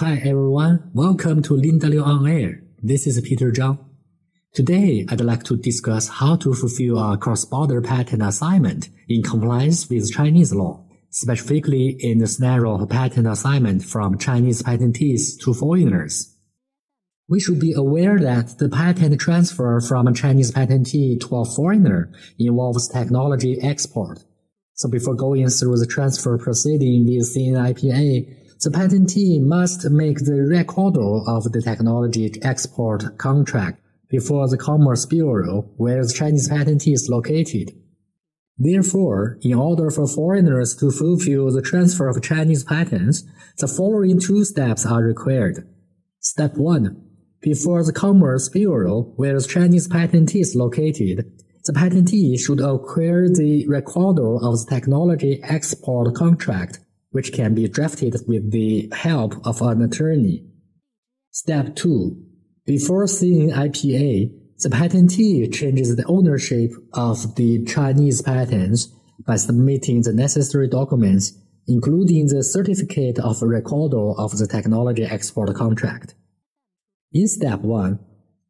Hi everyone, welcome to Linda Liu on Air. This is Peter Zhang. Today, I'd like to discuss how to fulfill a cross-border patent assignment in compliance with Chinese law, specifically in the scenario of patent assignment from Chinese patentees to foreigners. We should be aware that the patent transfer from a Chinese patentee to a foreigner involves technology export. So before going through the transfer proceeding with CNIPA, the patentee must make the record of the technology export contract before the Commerce Bureau where the Chinese patentee is located. Therefore, in order for foreigners to fulfill the transfer of Chinese patents, the following two steps are required. Step 1. Before the Commerce Bureau where the Chinese patentee is located, the patentee should acquire the record of the technology export contract, which can be drafted with the help of an attorney. Step 2. Before CNIPA, the patentee changes the ownership of the Chinese patents by submitting the necessary documents, including the certificate of recordal of the technology export contract. In step 1,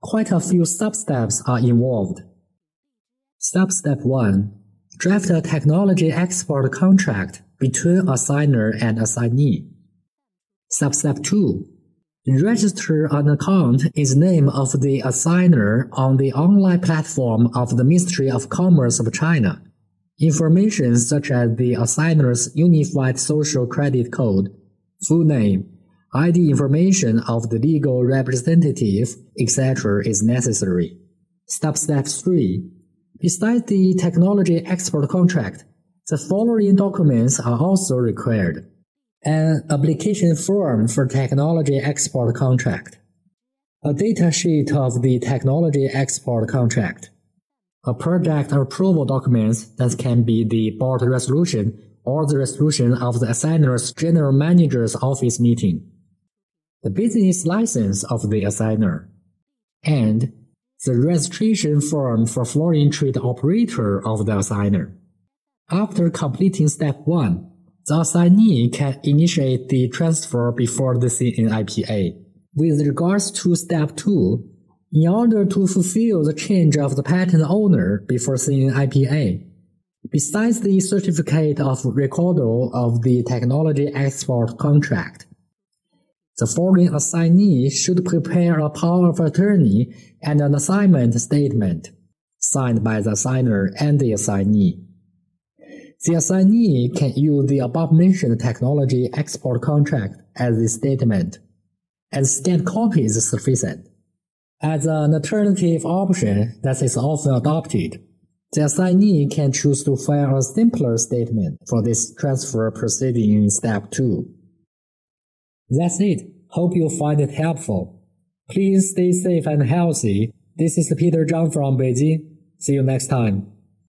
quite a few sub-steps are involved. Sub-step 1. Draft a technology export contract between assigner and assignee. Sub-step 2. Register an account is name of the assigner on the online platform of the Ministry of Commerce of China. Information such as the assigner's Unified Social Credit Code, full name, ID information of the legal representative, etc. is necessary. Step step 3. Besides the technology export contract, the following documents are also required. An application form for technology export contract. A data sheet of the technology export contract. A project approval document that can be the board resolution or the resolution of the assigner's general manager's office meeting. The business license of the assigner. And the registration form for foreign trade operator of the assigner. After completing step 1, the assignee can initiate the transfer before the CNIPA. With regards to step 2, in order to fulfill the change of the patent owner before CNIPA, besides the certificate of recordal of the technology export contract, the foreign assignee should prepare a power of attorney and an assignment statement signed by the assigner and the assignee. The assignee can use the above-mentioned technology export contract as the statement, and scanned copy is sufficient. As an alternative option that is often adopted, the assignee can choose to file a simpler statement for this transfer proceeding in step 2. That's it. Hope you find it helpful. Please stay safe and healthy. This is Peter Zhang from Beijing. See you next time.